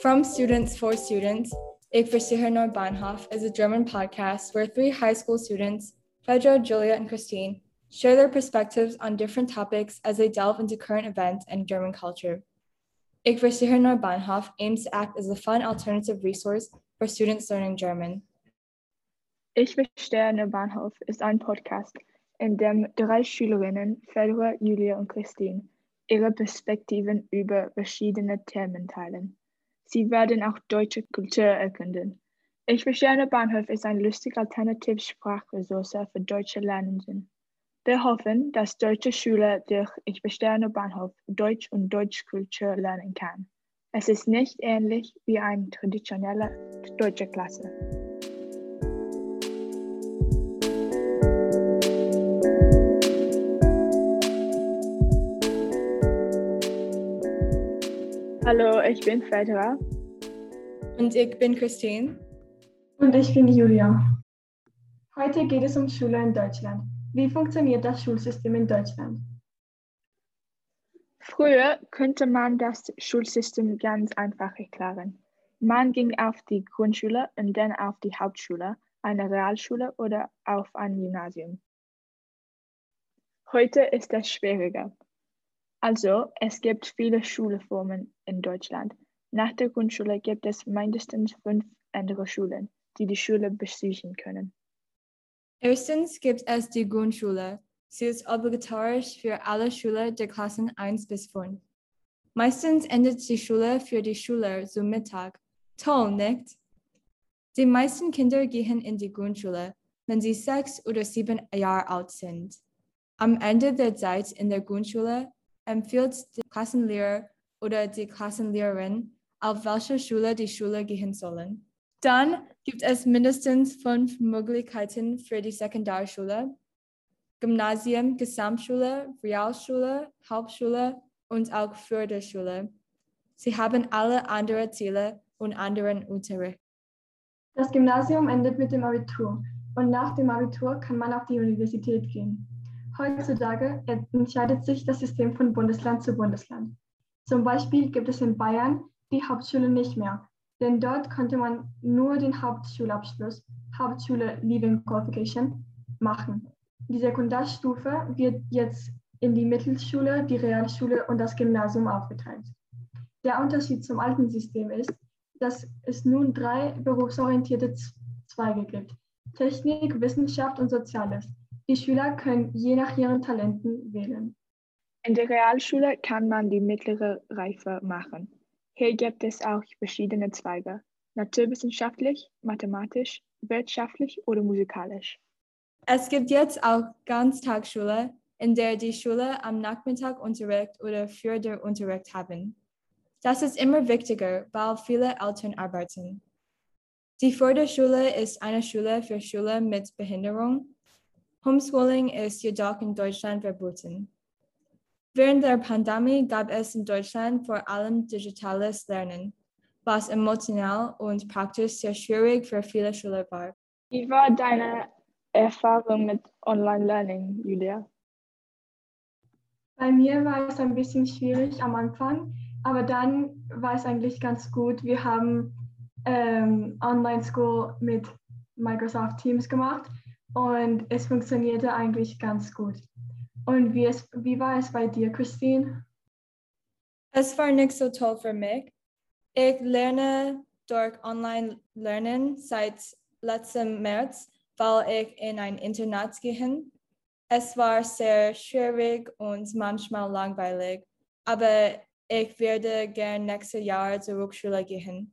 From Students for Students, Ich verstehe nur Bahnhof is a German podcast where three high school students, Pedro, Julia, and Christine, share their perspectives on different topics as they delve into current events and German culture. Ich verstehe nur Bahnhof aims to act as a fun alternative resource for students learning German. Ich verstehe nur Bahnhof ist ein Podcast, in dem drei Schülerinnen, Fedora, Julia und Christine, ihre Perspektiven über verschiedene Themen teilen. Sie werden auch deutsche Kultur erkunden. Ich verstehe Bahnhof ist ein lustige Alternativ-Sprachressource für deutsche Lernenden. Wir hoffen, dass deutsche Schüler durch Ich nur Bahnhof Deutsch und Deutschkultur lernen kann. Es ist nicht ähnlich wie eine traditionelle deutsche Klasse. Hallo, ich bin Fedra. Und ich bin Christine. Und ich bin Julia. Heute geht es um Schule in Deutschland. Wie funktioniert das Schulsystem in Deutschland? Früher könnte man das Schulsystem ganz einfach erklären. Man ging auf die Grundschule und dann auf die Hauptschule, eine Realschule oder auf ein Gymnasium. Heute ist es schwieriger. Also, es gibt viele Schulformen in Deutschland. Nach der Grundschule gibt es mindestens fünf andere Schulen, die die Schule besuchen können. Erstens gibt es die Grundschule. Sie ist obligatorisch für alle Schüler der Klassen 1 bis 5. Meistens endet die Schule für die Schüler zu Mittag. Toll, nicht? Die meisten Kinder gehen in die Grundschule, wenn sie sechs oder sieben Jahre alt sind. Am Ende der Zeit in der Grundschule empfiehlt der Klassenlehrer oder die Klassenlehrerin, auf welche Schule die Schüler gehen sollen. Dann gibt es mindestens fünf Möglichkeiten für die Sekundarschule. Gymnasium, Gesamtschule, Realschule, Hauptschule und auch Förderschule. Sie haben alle andere Ziele und anderen Unterricht. Das Gymnasium endet mit dem Abitur und nach dem Abitur kann man auf die Universität gehen. Heutzutage entscheidet sich das System von Bundesland zu Bundesland. Zum Beispiel gibt es in Bayern die Hauptschule nicht mehr, denn dort konnte man nur den Hauptschulabschluss, Hauptschule Leaving Qualification, machen. Die Sekundarstufe wird jetzt in die Mittelschule, die Realschule und das Gymnasium aufgeteilt. Der Unterschied zum alten System ist, dass es nun drei berufsorientierte Zweige gibt. Technik, Wissenschaft und Soziales. Die Schüler können je nach ihren Talenten wählen. In der Realschule kann man die mittlere Reife machen. Hier gibt es auch verschiedene Zweige, naturwissenschaftlich, mathematisch, wirtschaftlich oder musikalisch. Es gibt jetzt auch Ganztagsschule, in der die Schüler am Nachmittag Unterricht oder Förderunterricht haben. Das ist immer wichtiger, weil viele Eltern arbeiten. Die Förderschule ist eine Schule für Schüler mit Behinderung Homeschooling ist jedoch in Deutschland verboten. Während der Pandemie gab es in Deutschland vor allem digitales Lernen, was emotional und praktisch sehr schwierig für viele Schüler war. Wie war deine Erfahrung mit Online-Learning, Julia? Bei mir war es ein bisschen schwierig am Anfang, aber dann war es eigentlich ganz gut. Wir haben ähm, Online-School mit Microsoft Teams gemacht und es funktionierte eigentlich ganz gut. Und wie, es, wie war es bei dir, Christine? Es war nicht so toll für mich. Ich lerne durch Online-Lernen seit letztem März, weil ich in ein Internat gehe. Es war sehr schwierig und manchmal langweilig, aber ich werde gern nächstes Jahr zur Hochschule gehen.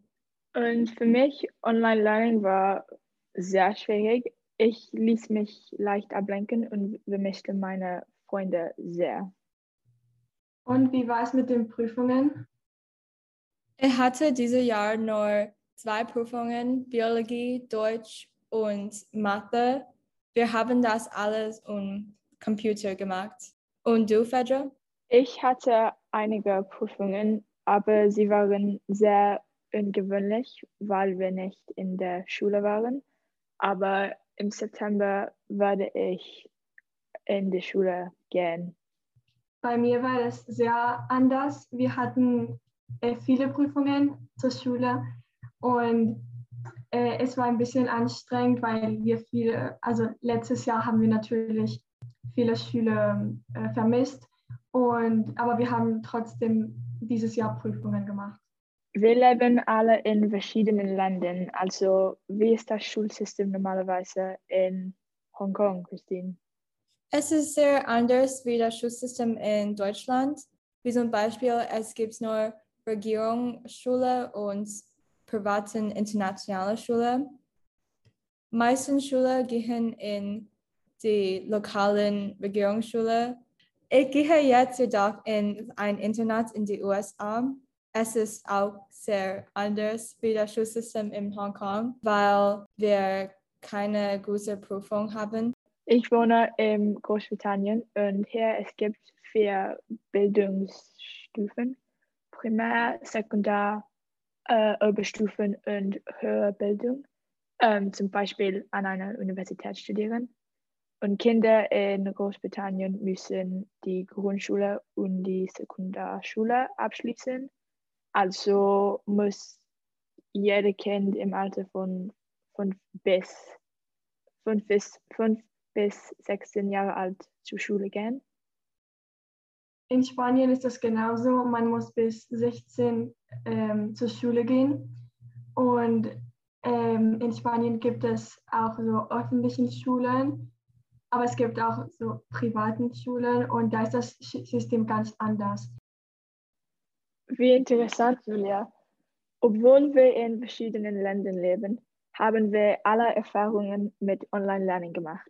Und für mich, Online-Learning war sehr schwierig. Ich ließ mich leicht ablenken und vermischte meine Freunde sehr. Und wie war es mit den Prüfungen? Ich hatte dieses Jahr nur zwei Prüfungen, Biologie, Deutsch und Mathe. Wir haben das alles um Computer gemacht. Und du, Fedra? Ich hatte einige Prüfungen, aber sie waren sehr ungewöhnlich, weil wir nicht in der Schule waren. Aber im September werde ich in die Schule gehen. bei mir war das sehr anders. Wir hatten äh, viele Prüfungen zur Schule und äh, es war ein bisschen anstrengend, weil wir viele, also letztes Jahr haben wir natürlich viele Schüler äh, vermisst, und, aber wir haben trotzdem dieses Jahr Prüfungen gemacht. Wir leben alle in verschiedenen Ländern. Also wie ist das Schulsystem normalerweise in Hongkong, Christine? Es ist sehr anders wie das Schulsystem in Deutschland. Wie zum Beispiel, es gibt nur Regierungsschule und privaten internationale Schule. Meisten Schulen gehen in die lokalen Regierungsschule. Ich gehe jetzt jedoch in ein Internat in die USA. Es ist auch sehr anders wie das Schulsystem in Hongkong, weil wir keine gute Prüfung haben. Ich wohne in Großbritannien und hier es gibt vier Bildungsstufen. Primär, Sekundar, äh, Oberstufen und höhere Bildung. Ähm, zum Beispiel an einer Universität studieren. Und Kinder in Großbritannien müssen die Grundschule und die Sekundarschule abschließen. Also muss jeder Kind im Alter von fünf bis, fünf bis, fünf bis 16 Jahre alt zur Schule gehen. In Spanien ist das genauso. Man muss bis 16 ähm, zur Schule gehen. Und ähm, in Spanien gibt es auch so öffentliche Schulen, aber es gibt auch so privaten Schulen und da ist das System ganz anders. Wie interessant, Julia. Obwohl wir in verschiedenen Ländern leben, haben wir alle Erfahrungen mit Online-Lernen gemacht.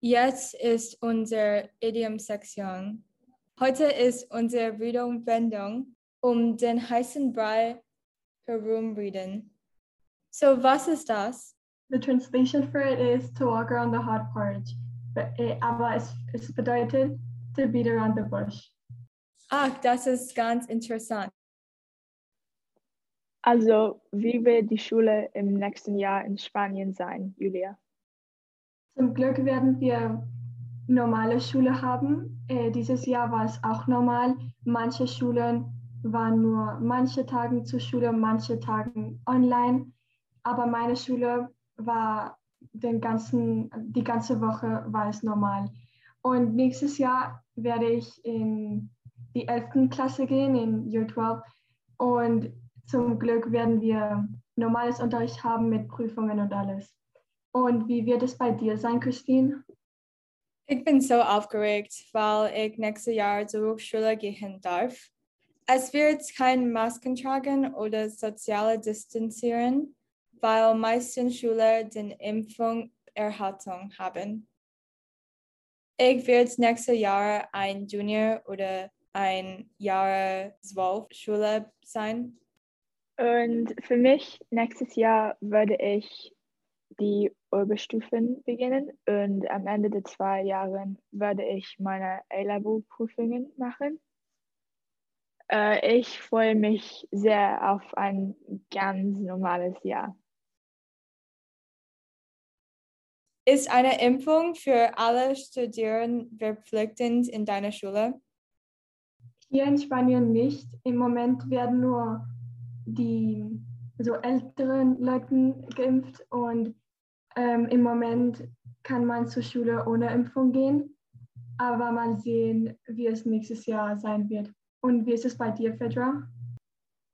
Jetzt ist unsere Idiom-Sektion. Heute ist unsere Redewendung um den heißen Brei herumreden. So, was ist das? The translation for it is to walk around the hot porridge, aber es, es bedeutet to beat around the bush. Ach, das ist ganz interessant. Also, wie wird die Schule im nächsten Jahr in Spanien sein, Julia? Zum Glück werden wir normale Schule haben. Äh, dieses Jahr war es auch normal. Manche Schulen waren nur manche Tage zur Schule, manche Tage online. Aber meine Schule war den ganzen, die ganze Woche war es normal. Und nächstes Jahr werde ich in die 11. Klasse gehen, in Year 12. Und zum Glück werden wir normales Unterricht haben mit Prüfungen und alles. Und wie wird es bei dir sein, Christine? Ich bin so aufgeregt, weil ich nächstes Jahr zur Hochschule gehen darf. Es wird kein Masken tragen oder soziale Distanzieren weil meisten Schüler den Impfungerhaltung haben. Ich werde nächstes Jahr ein Junior oder ein Jahr 12 Schule sein. Und für mich nächstes Jahr werde ich die Oberstufen beginnen und am Ende der zwei Jahre werde ich meine A-Level-Prüfungen machen. Äh, ich freue mich sehr auf ein ganz normales Jahr. Ist eine Impfung für alle Studierenden verpflichtend in deiner Schule? Hier in Spanien nicht. Im Moment werden nur die so älteren Leute geimpft und ähm, im Moment kann man zur Schule ohne Impfung gehen. Aber mal sehen, wie es nächstes Jahr sein wird. Und wie ist es bei dir, Fedra?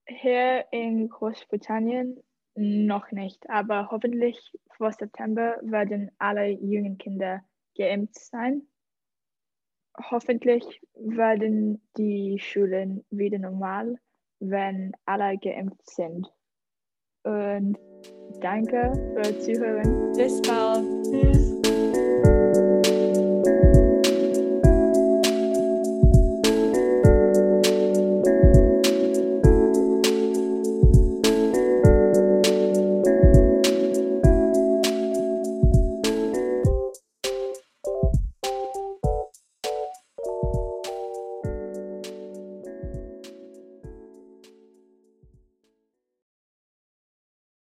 Hier in Großbritannien noch nicht, aber hoffentlich vor September werden alle jungen Kinder geimpft sein. Hoffentlich werden die Schulen wieder normal, wenn alle geimpft sind. Und danke für Zuhören. Bis bald. Tschüss.